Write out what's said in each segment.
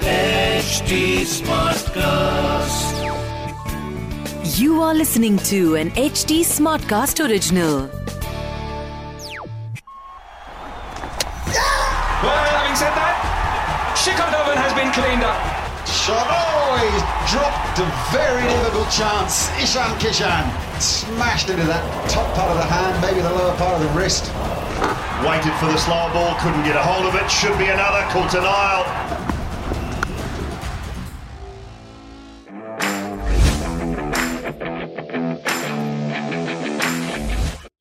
HD Smartcast. You are listening to an HD Smartcast original. Well, having said that, Shikodovan has been cleaned up. Shot. Oh, he's dropped a very difficult chance. Ishan Kishan smashed into that top part of the hand, maybe the lower part of the wrist. Waited for the slower ball, couldn't get a hold of it. Should be another. Caught an aisle.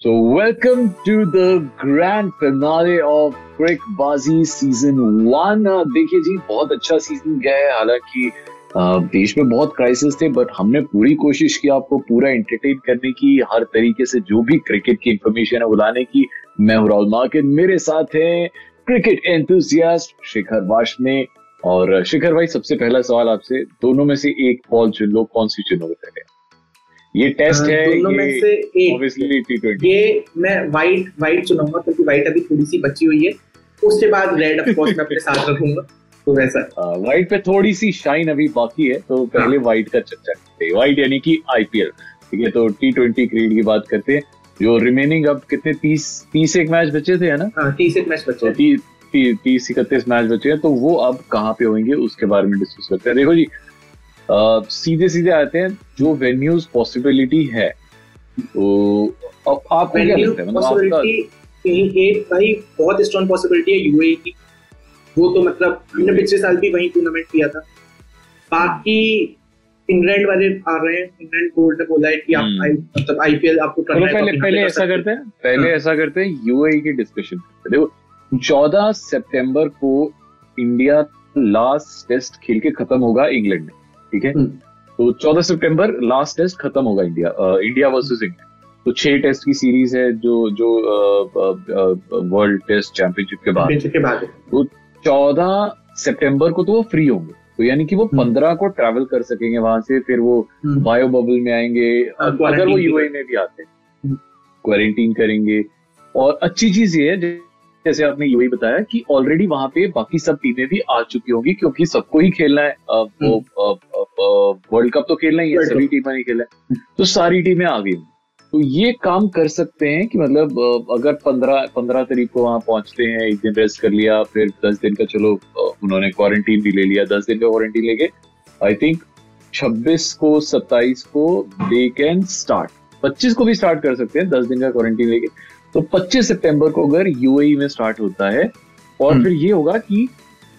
So welcome to the grand finale of क्रिक बाजी season one देखिए जी बहुत अच्छा season गया है हालाँकि अ, देश में बहुत क्राइसिस थे बट हमने पूरी कोशिश की आपको पूरा एंटरटेन करने की हर तरीके से जो भी क्रिकेट की इंफॉर्मेशन है वो लाने की मैं हूँ राहुल मार्केट। मेरे साथ हैं क्रिकेट एंथुसियास्ट शिखर वाशने और शिखर भाई सबसे पहला सवाल आपसे दोनों में से एक बॉल चुन लो कौन सी चुनोगे पहले? ये टेस्ट हाँ, है दोनों में से एक। ये मैं व्हाइट व्हाइट चुनाऊँगा क्योंकि व्हाइट अभी थोड़ी सी बची हुई है। उसके बाद रेड ऑफ़ कोर्स मैं अपने साथ रखूँगा। तो वैसा। व्हाइट पे थोड़ी सी शाइन अभी बाकी है तो पहले हाँ। व्हाइट का चर्चा करते हैं। व्हाइट यानी कि आईपीएल ठीक है तो टी ट्वेंटी क्रिकेट की बात करते हैं। जो रिमेनिंग अब कितने? तीस तीस एक मैच बचे थे है ना? हाँ तीस एक मैच बचे। तो हैं। ती, ती, तीस इकतीस मैच बचे हैं तो वो अब कहाँ पे होंगे उसके बारे में डिस्कस करते हैं। देखो जी अ, सीधे सीधे आते हैं जो वेन्यूज पॉसिबिलिटी है तो अब आपको क्या लगता है? मतलब आपका कहीं एक भाई बहुत स्ट्रॉन्ग पॉसिबिलिटी है यूएई की। वो तो मतलब हमने पिछले साल भी वही टूर्नामेंट किया था। बाकी इंग्लैंड वाले आ रहे हैं। इंग्लैंड बोर्ड ने बोला है कि आप हम्म। मतलब आईपीएल आपको करना है तो पहले पहले ऐसा करते हैं? पहले हाँ। ऐसा करते हैं यूएई की डिस्कशन देखो चौदह सितंबर को इंडिया लास्ट टेस्ट खेल के खत्म होगा इंग्लैंड में ठीक है? हम्म। तो चौदह सितंबर लास्ट टेस्ट खत्म होगा इंडिया इंडिया वर्सेस इंग्लैंड तो छह टेस्ट की सीरीज़ है जो जो वर्ल्ड टेस्ट चैंपियनशिप के बाद। के बाद। तो चौदह सितंबर को तो वो फ्री होंगे। तो यानी कि वो हम्म। पंद्रह को ट्रैवल कर सकेंगे वहाँ से फिर वो हम्म। बायो बबल में आएँगे हाँ, अगर वो quarantine यूएई में भी आते हैं हम्म। क्वारंटीन करेंगे और अच्छी चीज़ ये है जैसे आपने यूएई बताया कि ऑलरेडी वहाँ पे बाकी सब टीमें भी आ चुकी होंगी क्योंकि सबको ही खेलना है वो वर्ल्ड कप तो खेलना ही है हम्म। सभी टीमें नहीं खेलना है तो सारी टीमें आ गई होंगी। तो ये काम कर सकते हैं कि मतलब अगर पंद्रह पंद्रह तारीख को वहाँ पहुँचते हैं एक दिन रेस्ट कर लिया फिर दस दिन का चलो उन्होंने क्वारंटीन भी ले लिया दस दिन का क्वारंटीन लेके आई थिंक 26 को 27 को दे कैन स्टार्ट 25 को भी स्टार्ट कर सकते हैं 10 दिन का क्वारंटीन लेके। तो 25 सितंबर को अगर यूएई में स्टार्ट होता है और हम्म। फिर ये होगा कि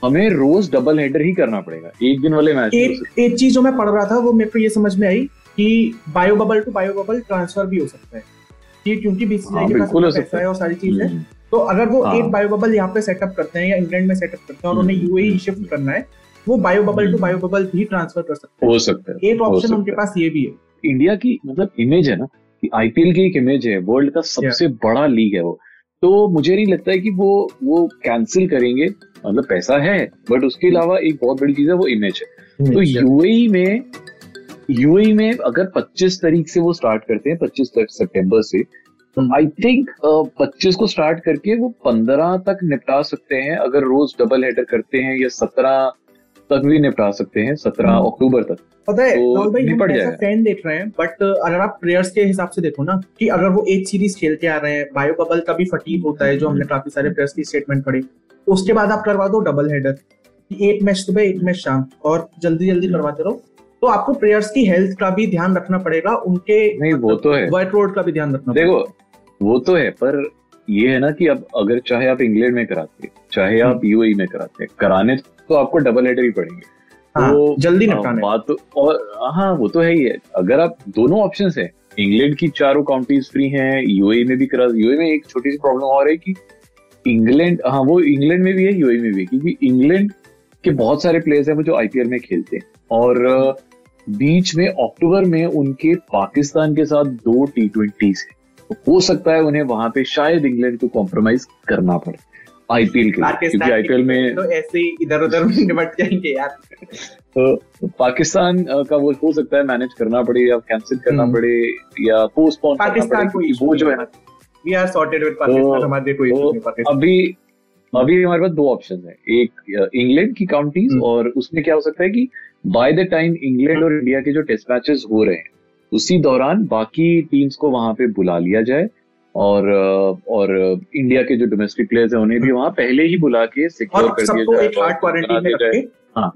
हमें रोज डबल हेडर ही करना पड़ेगा एक दिन वाले मैच एक एक चीज़ जो मैं पढ़ रहा था वो मेरे को ये समझ में आई कि bio bubble to bio bubble transfer भी हो सकता है। कि क्योंकि हाँ, बीसीसीआई के पास हो इतना सकता पैसा है। और सारी चीज़ है हम्म, तो अगर वो हाँ। एक बायो बबल यहाँ पे सेटअप करते हैं या इंग्लैंड में सेटअप करते हैं और उन्हें हम्म। यूएई शिफ्ट करना है वो bio bubble to hmm. Bio bubble भी ट्रांसफ़र कर सकते हो। सकता है। एक ऑप्शन उनके पास ये भी है। इंडिया की मतलब इमेज है ना कि आईपीएल की एक इमेज है वर्ल्ड का सबसे बड़ा लीग है वो। तो मुझे नहीं लगता है कि वो वो कैंसिल करेंगे मतलब पैसा है बट उसके अलावा एक बहुत बड़ी चीज़ है वो इमेज है। तो यूएई में यूएई में अगर 25 तारीख से वो स्टार्ट करते हैं 25 सितंबर से तो आई थिंक 25 को स्टार्ट करके वो 15 तक निपटा सकते हैं अगर रोज डबल हेडर करते हैं या 17 तक भी निपटा सकते हैं 17 हम्म। अक्टूबर तक। पता है तो भाई हम ऐसा फ़ैन देख रहे हैं बट अगर आप प्लेयर्स के हिसाब से देखो ना कि अगर वो एक सीरीज़ खेल के आ रहे हैं बायो बबल का भी फटीक होता है जो हमने काफ़ी सारे प्लेयर्स की स्टेटमेंट पढ़ी तो उसके बाद आप करवा दो डबल हेडर एक मैच सुबह एक मैच शाम और जल्दी जल्दी करवाते रहो। तो आपको प्लेयर्स की हेल्थ का भी ध्यान रखना पड़ेगा उनके नहीं वो तो है। व्हाइट रोड का भी ध्यान रखना देखो वो तो है पर ये है ना कि अब अगर चाहे आप इंग्लैंड में कराते चाहे आप यूएई में कराते कराने तो आपको डबल हेडर ही पड़ेंगे। हाँ, तो जल्दी हाँ, निपटाने। बात तो और हाँ वो तो है ही है। अगर आप दोनों ऑप्शंस है इंग्लैंड की चारों काउंटीज फ्री हैं यूएई में भी करा यूएई में एक छोटी सी प्रॉब्लम और है कि इंग्लैंड हाँ वो इंग्लैंड में भी है यूएई में भी क्योंकि इंग्लैंड के बहुत सारे प्लेयर्स हैं वो जो आईपीएल में खेलते हैं। और बीच में अक्टूबर में उनके पाकिस्तान के साथ दो टी ट्वेंटी है। तो हो सकता है उन्हें वहाँ पे शायद इंग्लैंड को कॉम्प्रोमाइज करना पड़े आईपीएल के लिए क्योंकि आईपीएल में तो ऐसे ही इधर उधर निपट जाएँगे यार। तो पाकिस्तान का वो हो सकता है मैनेज करना पड़े या कैंसिल करना हम्म। पड़े या पोस्टपोन करना पाकिस्तान पड़े को वो जो है ना। We are sorted with Pakistan हमारे कोई तो इशू नहीं पाकिस्तान। अभी अभी हमारे पास दो ऑप्शन है। एक इंग्लैंड की काउंटीज हम्म। और उसमें क्या हो सकता है कि बाय द टाइम इंग्लैंड और इंडिया के जो टेस्ट मैचेस हो रहे हैं उसी दौरान बाकी टीम्स को वहाँ पे बुला लिया जाए और और इंडिया के जो डोमेस्टिक प्लेयर्स हैं उन्हें भी वहाँ पहले ही बुला के सिक्योर कर दिया जाए हार्ड क्वारंटीन में रख हाँ।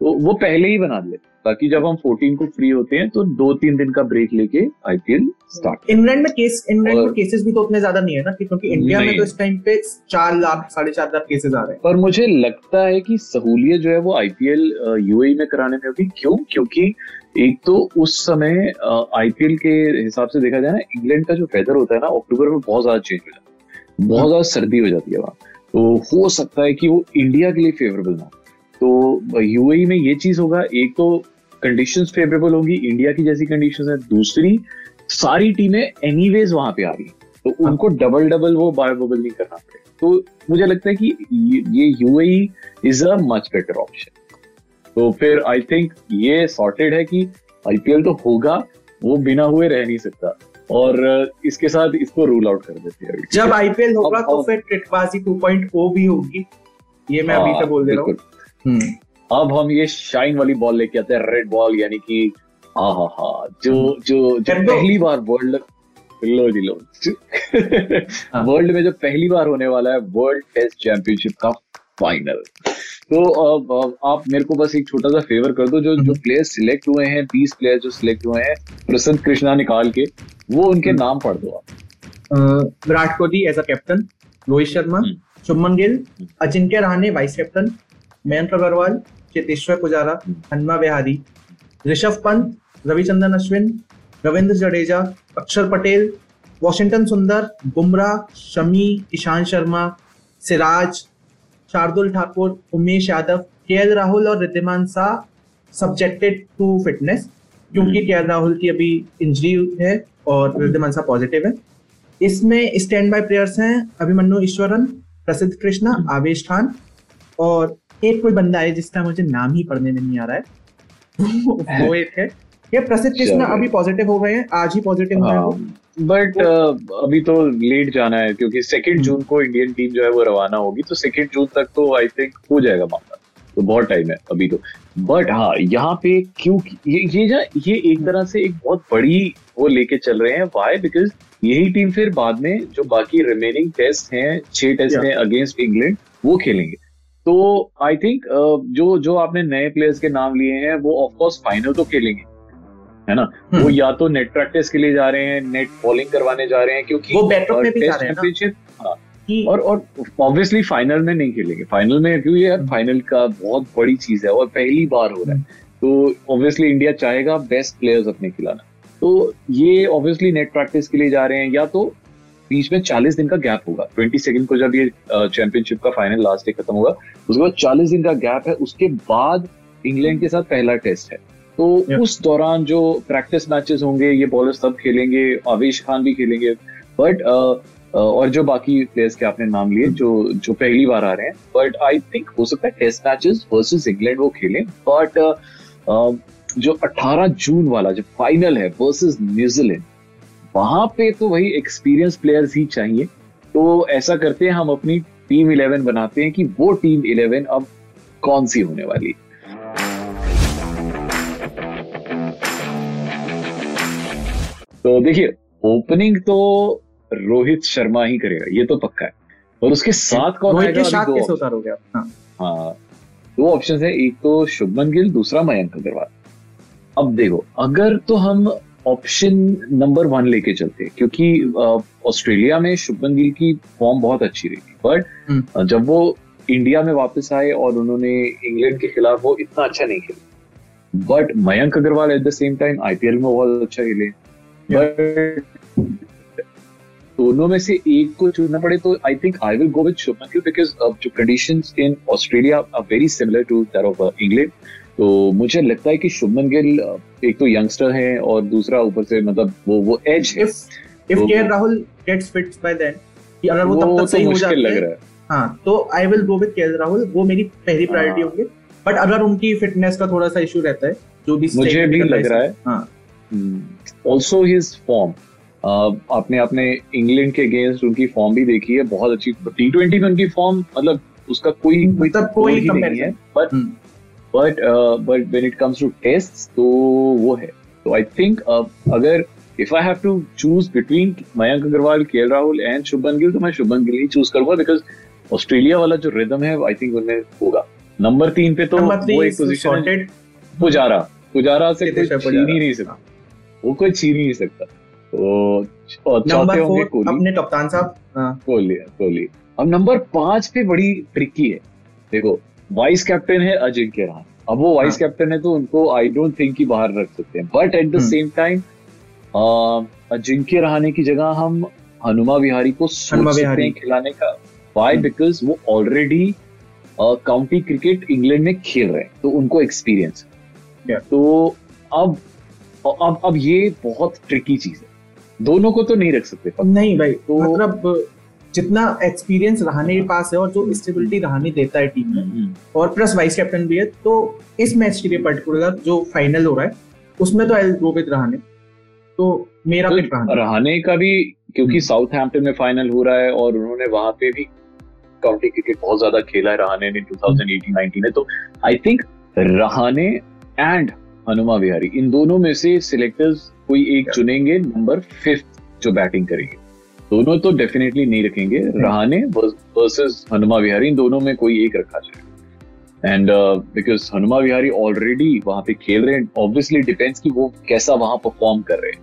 तो वो पहले ही बना दिए ताकि जब हम 14 को फ्री होते हैं तो दो तीन दिन का ब्रेक लेके आईपीएल स्टार्ट इंग्लैंड में केस इंग्लैंड में केसेस भी तो उतने ज़्यादा नहीं है ना कि क्योंकि इंडिया में तो इस टाइम पे चार लाख साढ़े चार लाख केसेस आ रहे हैं। पर मुझे लगता है कि सहूलियत जो है वो आईपीएल यूएई में कराने में होगी। क्यों? क्योंकि एक तो उस समय आईपीएल के हिसाब से देखा जाए ना इंग्लैंड का जो वेदर होता है ना अक्टूबर में बहुत ज़्यादा चेंज हो जाता है। बहुत ज़्यादा सर्दी हो जाती है वहाँ। तो हो सकता है कि वो इंडिया के लिए फेवरेबल ना हो। तो यूएई में ये चीज़ होगा एक तो कंडीशंस फेवरेबल होंगी इंडिया की जैसी कंडीशंस है दूसरी सारी टीमें एनीवेज वहाँ पे आ रही तो उनको डबल डबल वो बायो बबल नहीं करना पड़े तो मुझे लगता है कि ये- UAE is a much better option तो फिर आई थिंक ये सॉर्टेड है कि आईपीएल तो होगा वो बिना हुए रह नहीं सकता और इसके साथ इसको रूल आउट कर देते हैं जब आईपीएल होगा तो फिर ट्रिकबाजी 2.0 भी होगी ये मैं अभी हाँ, से बोल दे रहा हूँ। अब हम ये शाइन वाली बॉल लेके आते हैं रेड बॉल यानी कि हाँ हाँ हाँ जो जो जो पहली बार वर्ल्ड लो जी लो हाँ। वर्ल्ड में जो पहली बार होने वाला है वर्ल्ड टेस्ट चैंपियनशिप का फाइनल तो अब अब आप मेरे को बस एक छोटा सा फेवर कर दो जो जो हम्म। प्लेयर्स सिलेक्ट हुए हैं बीस प्लेयर्स जो सिलेक्ट हुए हैं प्रसन्न कृष्णा निकाल के वो उनके हम्म। नाम पढ़ दो आप Virat Kohli as a captain Rohit Sharma hmm. Shubman Gill Ajinkya Rahane vice captain Mayank Agarwal Cheteshwar Pujara. Hanuma Vihari Rishabh Pant Ravichandran Ashwin Ravindra Jadeja Axar Patel Washington सुंदर बुमराह शमी ईशांत शर्मा सिराज शार्दुल ठाकुर उमेश यादव के राहुल और Wriddhiman Saha subjected to fitness क्योंकि हम्म। के राहुल की अभी injury है और Wriddhiman Shah positive है इसमें स्टैंड बाय प्लेयर्स हैं अभिमन्यु ईश्वरन प्रसिद्ध कृष्णा हम्म। आवेश खान और एक कोई बंदा है जिसका मुझे नाम ही पढ़ने में नहीं आ रहा है। वो एक है। ये प्रसिद्ध कृष्णा अभी पॉजिटिव हो गए हैं आज ही पॉजिटिव हुए हैं। बट अभी तो लेट जाना है क्योंकि सेकेंड जून को इंडियन टीम जो है वो रवाना होगी तो सेकेंड जून तक तो आई थिंक हो जाएगा मामला। तो बहुत टाइम है अभी तो। बट हाँ यहाँ पे क्यों ये ये जा ये एक तरह से एक बहुत बड़ी वो लेके चल रहे हैं। वाई बिकॉज़ यही टीम फिर बाद में जो बाकी रिमेनिंग टेस्ट हैं छह टेस्ट. हैं अगेंस्ट इंग्लैंड वो खेलेंगे। तो आई थिंक जो जो आपने नए प्लेयर्स के नाम लिए हैं वो ऑफकोर्स फाइनल तो खेलेंगे है ना? वो हम्म। या तो नेट प्रैक्टिस के लिए जा रहे हैं नेट बॉलिंग करवाने जा रहे हैं क्योंकि वो में भी जा रहे हैं ना। हाँ। और और ऑब्वियसली फाइनल में नहीं खेलेंगे। फाइनल में क्यों? यार फाइनल का बहुत बड़ी चीज़ है और पहली बार हो रहा है। तो ऑब्वियसली इंडिया चाहेगा बेस्ट प्लेयर्स अपने खिलाना। तो ये ऑब्वियसली नेट प्रैक्टिस के लिए जा रहे हैं या तो बीच में 40 दिन का गैप होगा। ट्वेंटी सेकेंड को जब ये चैंपियनशिप का फाइनल लास्ट डे खत्म होगा उसके बाद 40 दिन का गैप है उसके बाद इंग्लैंड के साथ पहला टेस्ट है। तो Yeah. उस दौरान जो प्रैक्टिस मैचेस होंगे ये बॉलर सब खेलेंगे आवेश खान भी खेलेंगे। बट और जो बाकी प्लेयर्स के आपने नाम लिए जो जो पहली बार आ रहे हैं बट आई थिंक हो सकता है टेस्ट मैचेस वर्सेस इंग्लैंड वो खेलें। बट जो 18 जून वाला जो फाइनल है वर्सेस न्यूजीलैंड वहाँ पे तो वही एक्सपीरियंस प्लेयर्स ही चाहिए। तो ऐसा करते हैं हम अपनी टीम 11 बनाते हैं कि वो टीम 11 अब कौन सी होने वाली तो देखिए ओपनिंग तो रोहित शर्मा ही करेगा ये तो पक्का है। और उसके साथ कौन रोहित आएगा? के साथ दो option- हाँ। हाँ दो ऑप्शन है एक तो शुभमन गिल दूसरा मयंक अग्रवाल। अब देखो अगर तो हम ऑप्शन नंबर वन लेके चलते हैं क्योंकि ऑस्ट्रेलिया में शुभमन गिल की फॉर्म बहुत अच्छी रही थी हम्म। बट जब वो इंडिया में वापस आए और उन्होंने इंग्लैंड के खिलाफ वो इतना अच्छा नहीं खेले। But Mayank Agarwal at the same time IPL में बहुत अच्छा खेले। बट दोनों में से एक को चुनना पड़े तो I think I will go with Shubman Gill because जो conditions in Australia are very similar to that of England तो मुझे लगता है कि शुभमन गिल एक तो यंगस्टर है और दूसरा ऊपर से मतलब वो वो एज है। इफ़ इफ़ तो- K Rahul gets fit by then कि अगर वो वो तब तो तक सही हो जाते लग हैं रहा है। हाँ तो आई विल गो विद के राहुल वो मेरी पहली प्रायोरिटी। होंगे। बट अगर उनकी फिटनेस का थोड़ा सा इशू रहता है जो भी मुझे भी लग रहा है। हाँ ऑल्सो हिज फॉर्म uh, आपने इंग्लैंड के अगेंस्ट उनकी फॉर्म भी देखी है बहुत अच्छी टी ट्वेंटी में उनकी फॉर्म मतलब उसका कोई कोई मतलब कोई ही नहीं है। But. But but when it comes to test तो वो है। तो आई थिंक अगर if I have to choose between Mayank Agarwal K Rahul and Shubman Gill तो मैं शुभन गिल ही चूज़ करूँगा बिकॉज़ ऑस्ट्रेलिया वाला जो रिदम है आई थिंक उनमें होगा। नंबर तीन पे तो वो एक पोजीशन पुजारा। पुजारा से कोई छीन ही नहीं सकता। वो कोई छीन ही नहीं सकता। तो चौथे होंगे कोहली। अपने कप्तान साहब। हाँ, कोहली कोहली। अब नंबर पाँच पे बड़ी ट्रिकी है। देखो वाइस कैप्टन है अजिंक्य रहाणे अब वो वाइस हाँ। कैप्टन है तो उनको आई डोंट थिंक कि बाहर रख सकते हैं. But at the hmm. Same time Ajinkya Rahane की जगह हम हनुमा विहारी को सोच सकते हैं खिलाने का. वाई बिकॉज़ वो ऑलरेडी काउंटी क्रिकेट इंग्लैंड में खेल रहे हैं. तो उनको एक्सपीरियंस Yeah. तो अब अब अब ये बहुत ट्रिकी चीज़ है। दोनों को तो नहीं रख सकते। नहीं भाई तो- मतलब जितना एक्सपीरियंस रहाने के पास है और जो स्टेबिलिटी रहाने देता है टीम में हम्म। और प्लस वाइस कैप्टन भी है तो इस मैच के लिए पर्टिकुलर जो फाइनल हो रहा है उसमें तो आई गो विद रहाने तो मेरा तो रहाने रहाने का भी क्योंकि। साउथ हैम्पटन में फाइनल हो रहा है और उन्होंने वहाँ पे भी काउंटी क्रिकेट बहुत ज़्यादा खेला है रहाने ने 2018-19 में तो I think Rahane and Hanuma Vihari इन दोनों में से सिलेक्टर्स कोई एक चुनेंगे नंबर फिफ्थ जो बैटिंग करेंगे दोनों तो डेफिनेटली नहीं रखेंगे। रहाने वर्सेस हनुमा विहारी इन दोनों में कोई एक रखा जाए। And because Hanuma Vihari already वहाँ पे खेल रहे हैं ऑब्वियसली डिपेंड्स कि वो कैसा वहाँ परफॉर्म कर रहे हैं।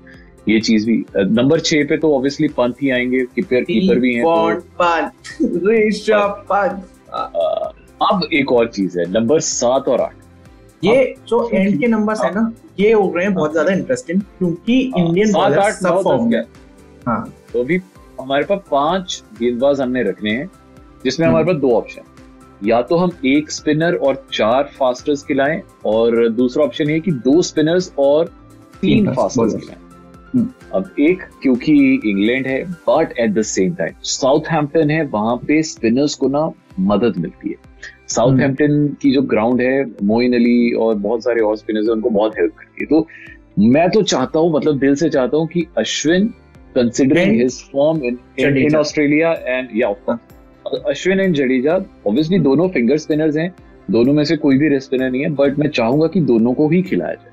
ये चीज़ भी नंबर छह पे तो ऑब्वियसली पंत ही आएँगे कीपर कीपर भी हैं तो, अ, अब एक और चीज़ है नंबर सात और आठ। ये जो एंड के नंबर्स है ना ये हो रहे हैं बहुत ज़्यादा इंटरेस्टिंग क्योंकि इंडियन हाँ, बॉलर सब फॉर्म हाँ। तो अभी हमारे पास पाँच गेंदबाज हमने रखने हैं जिसमें हमारे हम्म। पास दो ऑप्शन या तो हम एक स्पिनर और चार फास्टर्स खिलाएँ और दूसरा ऑप्शन ये कि दो स्पिनर्स और तीन फास्टर्स। खिलाएँ हम्म। अब एक क्योंकि इंग्लैंड है but at the same time Southampton है वहाँ पे स्पिनर्स को ना मदद मिलती है साउथ हम्म। हैम्पटन की जो ग्राउंड है मोइन अली और बहुत सारे और स्पिनर्स है उनको बहुत हेल्प करती है तो मैं तो चाहता हूँ मतलब दिल से चाहता हूँ कि Ashwin considering And his form in in Jadeja. Australia and या of course Ashwin and Jadeja obviously दोनों फिंगर स्पिनर्स हैं. दोनों में से कोई भी रेस्ट स्पिनर नहीं है बट मैं चाहूँगा कि दोनों को ही खिलाया जाए।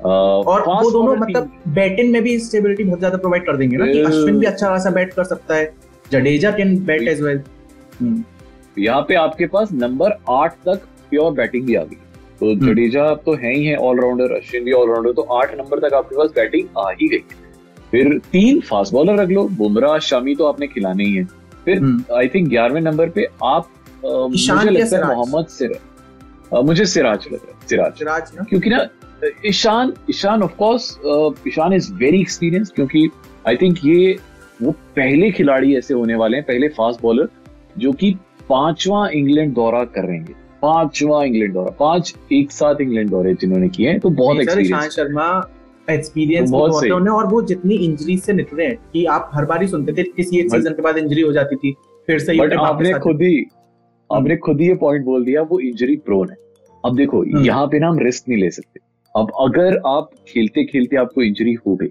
Uh, और वो दोनों मतलब बैटिंग में भी स्टेबिलिटी बहुत ज़्यादा प्रोवाइड कर देंगे ना कि अश्विन भी अच्छा खासा बैट कर सकता है। Jadeja can bat as well यहाँ पे आपके पास नंबर आठ तक प्योर बैटिंग भी आ गई। तो। जडेजा तो है ही है ऑलराउंडर अश्विन भी ऑलराउंडर तो आठ नंबर तक आपके पास बैटिंग आ ही गई। फिर तीन फास्ट बॉलर रख लो। बुमराह शमी तो आपने खिलाने ही है। फिर हम्म। आई थिंक ग्यारहवें नंबर पे आप ईशान मुझे लगता है मोहम्मद सिराज मुझे सिराज लग रहा है। सिराज। सिराज ना? क्योंकि ना Ishan Ishan of course Ishan is very experience क्योंकि आई थिंक ये वो पहले खिलाड़ी ऐसे होने वाले हैं पहले फास्ट बॉलर जो कि पांचवा इंग्लैंड दौरा कर रहे हैं। पांचवा इंग्लैंड दौरा पाँच एक साथ इंग्लैंड दौरे जिन्होंने किए हैं तो बहुत एक्सपीरियंस शर्मा एक्सपीरियंस तो बहुत सही। उन्हें और वो जितनी इंजरीज से निकले हैं कि आप हर बार ही सुनते थे किसी एक सीज़न के बाद इंजरी हो जाती थी फिर से बट आपने खुद ही आपने खुद ही ये पॉइंट बोल दिया वो इंजरी प्रोन है अब देखो हम्म। यहाँ पे ना हम रिस्क नहीं ले सकते अब अगर आप खेलते खेलते आपको इंजरी हो गई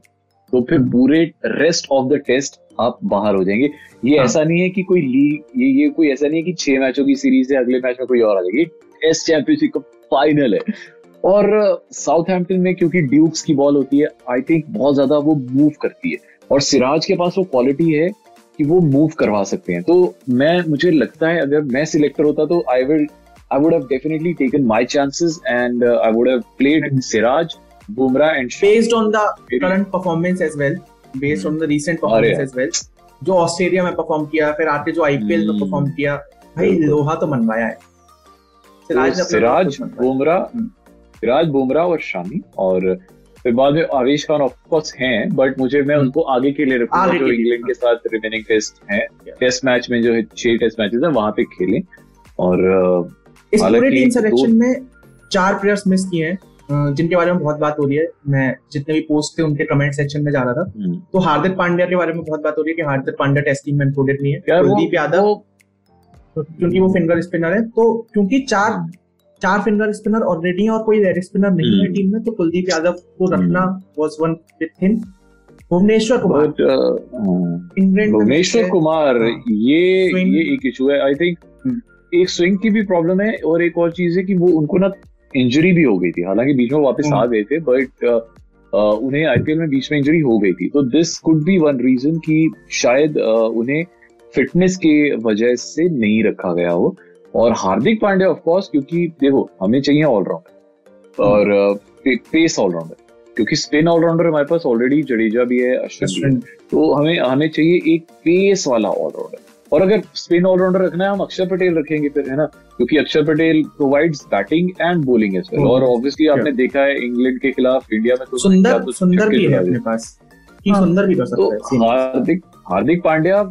तो फिर हम्म। पूरे रेस्ट ऑफ़ द टेस्ट आप बाहर हो जाएँगे ये हाँ। ऐसा नहीं है कि कोई लीग ये ये कोई ऐसा नहीं है कि छह मैचों की सीरीज़ है अगले मैच में कोई और आ जाएगी टेस्ट चैंपियनशिप का फाइनल है और साउथ हैम्पटन में क्योंकि ड्यूक्स की बॉल होती है आई थिंक बहुत ज़्यादा वो मूव करती है। और सिराज के पास वो क्वालिटी है कि वो मूव करवा सकते हैं। तो मैं मुझे लगता है अगर मैं सिलेक्टर होता तो I will I would have definitely taken my chances and I would have played Siraj Bumrah and based on the current performance as well based on the recent performance as well जो Australia में perform किया फिर आके जो IPL में। Perform किया भाई लोहा तो मनवाया है। सिराज मनवाया। बुमराह हम्म। बुमराह और शामी और फिर बाद में आवेश खान ऑफ़ कोर्स हैं बट मुझे मैं हम्म। उनको आगे के लिए रखूँगा जो इंग्लैंड के साथ रिमेनिंग टेस्ट हैं। टेस्ट मैच में जो है छह टेस्ट मैचेस हैं वहाँ पे खेलें। और इस पूरे टीम सिलेक्शन में चार प्लेयर्स मिस किए हैं जिनके बारे में बहुत बात हो रही है। मैं जितने भी पोस्ट थे उनके कमेंट सेक्शन में जा रहा था। हम्म, तो हार्दिक पांड्या के बारे में बहुत बात हो रही है कि हार्दिक पांड्या टेस्ट टीम में इंक्लूडेड नहीं है। कुलदीप यादव क्योंकि वो फिंगर स्पिनर है। तो क्योंकि चार चार फिंगर स्पिनर ऑलरेडी है और कोई रेड स्पिनर नहीं है हम्म। टीम में तो कुलदीप यादव को रखना was one thing Bhuvneshwar Kumar England Bhuvneshwar Kumar हाँ। ये ये एक इशू है आई थिंक हम्म। एक स्विंग की भी प्रॉब्लम है और एक और चीज़ है कि वो उनको ना इंजरी भी हो गई थी हालाँकि बीच में वापस हम्म। आ गए थे बट उन्हें आईपीएल में बीच में इंजरी हो गई थी तो this could be one reason कि शायद uh, उन्हें फिटनेस के वजह से नहीं रखा गया हो और हार्दिक पांड्या ऑफ़ कोर्स क्योंकि देखो हमें चाहिए ऑलराउंडर और uh, पेस ऑलराउंडर क्योंकि स्पिन ऑलराउंडर हमारे पास ऑलरेडी जडेजा भी है अश्विन तो हमें हमें चाहिए एक पेस वाला ऑलराउंडर और अगर स्पिन ऑलराउंडर रखना है हम अक्षर पटेल रखेंगे फिर है ना? क्योंकि Axar Patel provides batting and bowling as well hmm. और ऑब्वियसली आपने देखा है इंग्लैंड के खिलाफ इंडिया में तो सुंदर तो सुंदर भी है अपने पास। कि हाँ। सुंदर भी कर तो सकता है Hardik Hardik Pandya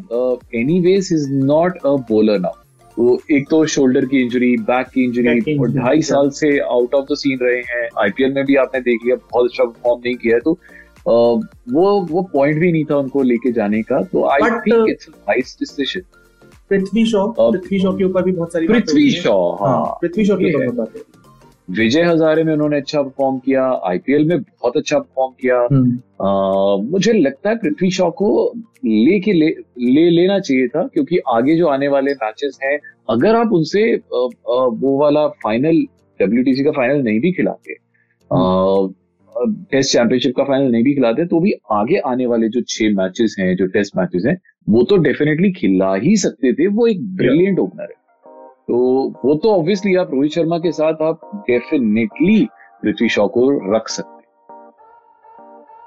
anyways is not a bowler now वो एक तो शोल्डर की इंजरी बैक की इंजरी और ढाई साल से आउट ऑफ़ द सीन रहे हैं। आईपीएल में भी आपने देख लिया बहुत अच्छा परफॉर्म नहीं किया है तो वो वो पॉइंट भी नहीं था उनको लेके जाने का। तो I think it's nice decision Prithvi Shaw Prithvi Shaw के ऊपर भी बहुत सारी पृथ्वी शॉ हाँ। हाँ पृथ्वी शॉ के ऊपर बात है। विजय हजारे में उन्होंने अच्छा परफॉर्म किया आईपीएल में बहुत अच्छा परफॉर्म किया। हम्म, अ, मुझे लगता है पृथ्वी शॉ को लेके ले, ले लेना चाहिए था क्योंकि आगे जो आने वाले मैचेस हैं अगर आप उनसे अ, अ, वो वाला फाइनल डब्ल्यू का फाइनल नहीं भी खिलाते टेस्ट चैंपियनशिप का फाइनल नहीं भी खिलाते तो भी आगे आने वाले जो छह मैचेस हैं जो टेस्ट मैचेस हैं वो तो डेफिनेटली खिला ही सकते थे वो एक ब्रिलियंट ओपनर है। तो वो तो ऑब्वियसली आप रोहित शर्मा के साथ आप डेफिनेटली पृथ्वी शॉ को रख सकते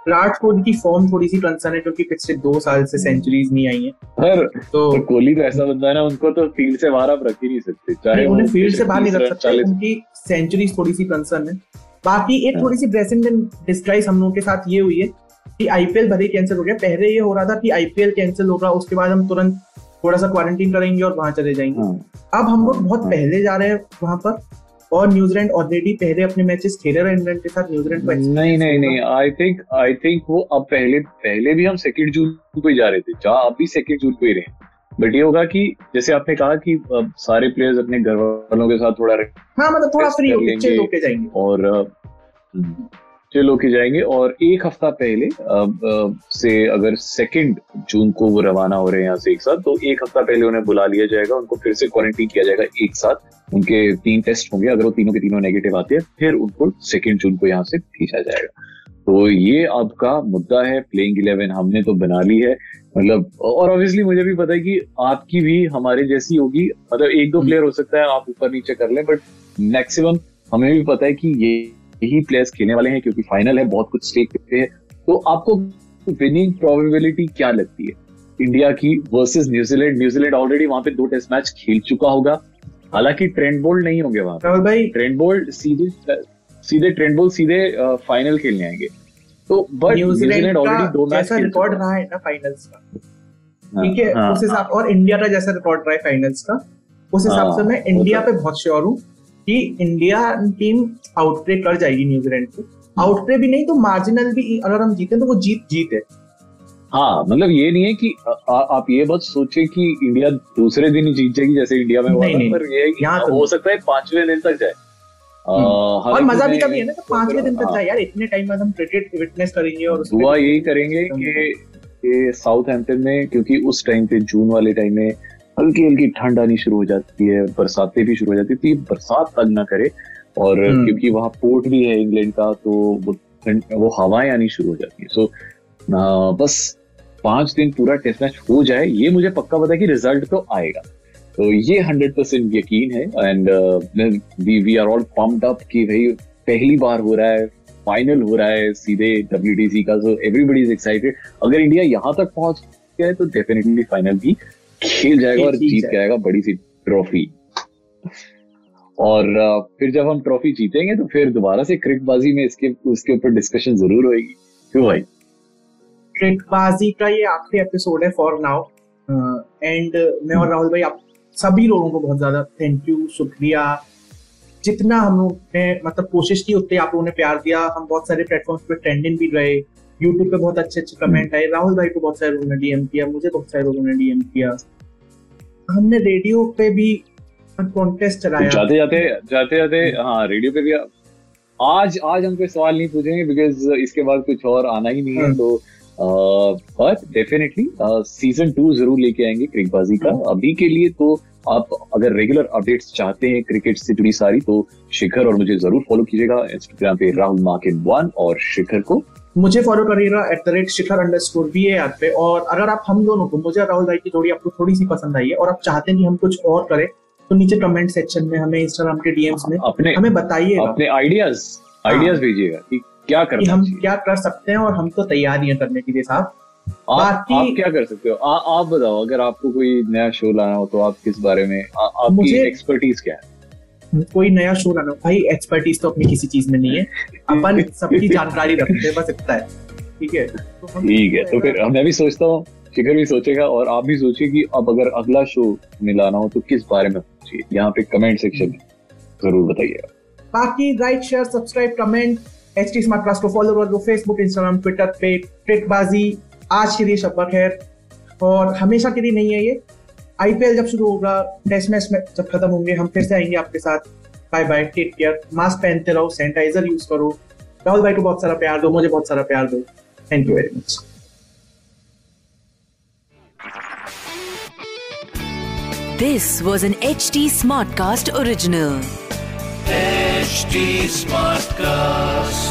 विराट कोहली की फॉर्म थोड़ी सी कंसर्न है क्योंकि पिछले दो साल से सेंचुरीज नहीं आई है। पर तो कोहली तो ऐसा बंदा है ना उनको तो फ़ील्ड से बाहर आप रख ही नहीं सकते। चाहे उन्हें फ़ील्ड से बाहर नहीं रख सकते 40 उनकी सेंचुरीज थोड़ी सी कंसर्न है। बाकी एक। थोड़ी सी इन डिस्गाइज हम लोगों के साथ ये हुई है कि आईपीएल भले कैंसिल हो गया पहले ये हो रहा था कि आईपीएल कैंसिल होगा उसके बाद हम तुरंत थोड़ा सा क्वारंटीन करेंगे और वहाँ चले जाएँगे। हाँ, अब हम लोग बहुत हाँ। पहले जा रहे हैं वहाँ पर और न्यूजीलैंड ऑलरेडी पहले अपने मैचेस खेले रहे इंग्लैंड के साथ न्यूजीलैंड को नहीं नहीं नहीं आई थिंक आई थिंक वो अब पहले पहले भी हम सेकेंड जून को ही जा रहे थे। जहाँ अब भी सेकेंड जून को ही रहे। बट ये होगा कि जैसे आपने कहा कि अब सारे प्लेयर्स अपने घर वालों के साथ थोड़ा रहे हाँ मतलब थोड़ा फ्री होके जाएँगे। और छह लोग जाएँगे। और एक हफ़्ता पहले अब, अ, से अगर सेकेंड जून को वो रवाना हो रहे हैं यहाँ से एक साथ तो एक हफ़्ता पहले उन्हें बुला लिया जाएगा उनको फिर से क्वारंटीन किया जाएगा एक साथ। उनके तीन टेस्ट होंगे। अगर वो तीनों के तीनों नेगेटिव आते हैं फिर उनको सेकेंड जून को यहाँ से भेजा जाएगा। तो ये आपका मुद्दा है प्लेइंग इलेवन हमने तो बना ली है। मतलब और ऑब्वियसली मुझे भी पता है कि आपकी भी हमारे जैसी होगी। मतलब एक दो प्लेयर हो सकता है आप ऊपर नीचे कर लें बट मैक्सिमम हमें भी पता है कि ये यही प्लेयर्स खेलने वाले हैं क्योंकि फाइनल है बहुत कुछ स्टेक पे है। तो आपको विनिंग प्रोबेबिलिटी क्या लगती है? इंडिया की वर्सेस न्यूजीलैंड न्यूजीलैंड ऑलरेडी वहाँ पे दो टेस्ट मैच खेल चुका होगा। हालाँकि ट्रेंड बोल्ड नहीं होंगे वहाँ राहुल भाई। ट्रेंड बोल्ड सीधे सीधे ट्रेंड बोल्ड सीधे फाइनल खेलने आएँगे। तो बट न्यूजीलैंड ऑलरेडी दो मैच रिकॉर्ड रहा है ना फाइनल्स का। हाँ, ठीक है हाँ, उस हिसाब और इंडिया का जैसा रिकॉर्ड रहा है फाइनल्स का उस हिसाब हाँ, से मैं इंडिया तो- पे बहुत श्योर हूँ। कि इंडिया टीम आउटप्ले कर जाएगी न्यूजीलैंड को। आउटप्ले भी नहीं तो मार्जिनल भी अगर हम जीते तो वो जीत जीत है। हाँ मतलब ये नहीं है कि आ, आ, आप ये मत सोचे कि इंडिया दूसरे दिन ही जीत जाएगी जैसे इंडिया में हुआ नहीं, नहीं, पर ये यहाँ तो हो सकता है पाँचवें दिन तक जाए। आ, और मज़ा भी मैं- तभी है ना कि पाँचवें दिन तक हाँ, जाए। यार इतने टाइम बाद हम क्रिकेट विटनेस करेंगे और दुआ यही करेंगे कि साउथ हैम्पटन में क्योंकि उस टाइम पे जून वाले टाइम में हल्की हल्की ठंड आनी शुरू हो जाती है बरसातें भी शुरू हो जाती है तो ये बरसात तंग ना करे। और हम्म। क्योंकि वहाँ पोर्ट भी है इंग्लैंड का तो वो वो हवाएँ आनी शुरू हो जाती है। सो बस पाँच दिन पूरा टेस्ट मैच हो जाए ये मुझे पक्का पता है कि रिज़ल्ट तो आएगा। तो ये हंड्रेड परसेंट यकीन है and we are all pumped up कि भाई पहली बार हो रहा है फाइनल हो रहा है सीधे डब्ल्यू का सो एवरीबडी इज़ एक्साइटेड अगर इंडिया यहाँ तक पहुँच गया है तो डेफिनेटली फाइनल भी खेल जाएगा और जीत जाएगा। बड़ी सी ट्रॉफी। और फिर जब हम ट्रॉफी जीतेंगे तो फिर दोबारा से क्रिकबाजी में इसके उसके ऊपर डिस्कशन ज़रूर होगी क्यों भाई? ट्रिकबाजी का ये आखिरी एपिसोड है फॉर नाउ एंड मैं और राहुल भाई आप सभी लोगों को बहुत ज़्यादा थैंक यू शुक्रिया। जितना हम लोग ने मतलब कोशिश की उतने आप लोगों ने प्यार दिया। हम बहुत सारे प्लेटफॉर्म्स पे ट्रेंडिंग भी रहे। यूट्यूब पे बहुत अच्छे अच्छे कमेंट आए। राहुल भाई को बहुत सारे लोगों ने डीएम किया मुझे बहुत सारे लोगों ने डीएम किया। हमने रेडियो पे भी कॉन्टेस्ट चलाया। जाते जाते जाते जाते हाँ रेडियो पे भी आज आज हम कोई सवाल नहीं पूछेंगे बिकॉज़ इसके बाद कुछ और आना ही नहीं है। हम्म। तो बट डेफिनेटली सीज़न टू ज़रूर लेके आएँगे क्रिकबाजी का। अभी के लिए तो आप अगर रेगुलर अपडेट्स चाहते हैं क्रिकेट से जुड़ी सारी तो शिखर और मुझे ज़रूर फॉलो कीजिएगा। इंस्टाग्राम पे राहुल मार्किन वन और शिखर को मुझे फॉलो करिएगा at the rate Shikhar underscore B A पे। और अगर आप हम दोनों को मुझे राहुल भाई की जोड़ी आपको थोड़ी सी पसंद आई है और आप चाहते हैं कि हम कुछ और करें तो नीचे कमेंट सेक्शन में हमें इंस्टाग्राम के डीएम्स में अपने हमें बताइए अपने आइडियाज़ आइडियाज़ भेजिएगा कि क्या कि हम क्या कर सकते हैं और हम तो तैयार ही हैं करने के लिए साहब। आप, आप क्या कर सकते हो? आ, आप बताओ अगर आपको कोई नया शो लाना हो तो आप किस बारे में? आ, आपकी एक्सपर्टीज क्या है? कोई नया शो लाना भाई एक्सपर्टीज तो अपनी किसी चीज़ में नहीं है। अपन सबकी जानकारी रखते हैं बस इतना है। ठीक है? तो ठीक है तो फिर मैं भी सोचता हूँ शिखर भी सोचेगा और आप भी सोचिए कि अब अगर अगला शो मिलाना हो तो किस बारे में चाहिए यहाँ पे कमेंट सेक्शन में ज़रूर बताइएगा बाकी like share subscribe comment H T smart class को फॉलो कर दो फेसबुक इंस्टाग्राम ट्विटर पे ट्रिकबाजी। आज के लिए शब्बा खैर और हमेशा के लिए नहीं है ये। आईपीएल जब शुरू होगा टेस्ट मैच में जब खत्म होंगे हम फिर से आएँगे आपके साथ। Bye bye take care mask पहनते रहो सैनिटाइजर यूज़ करो। राहुल भाई को बहुत सारा प्यार दो मुझे बहुत सारा प्यार दो। Thank you very much this This was an HT Smartcast original. HT Smartcast.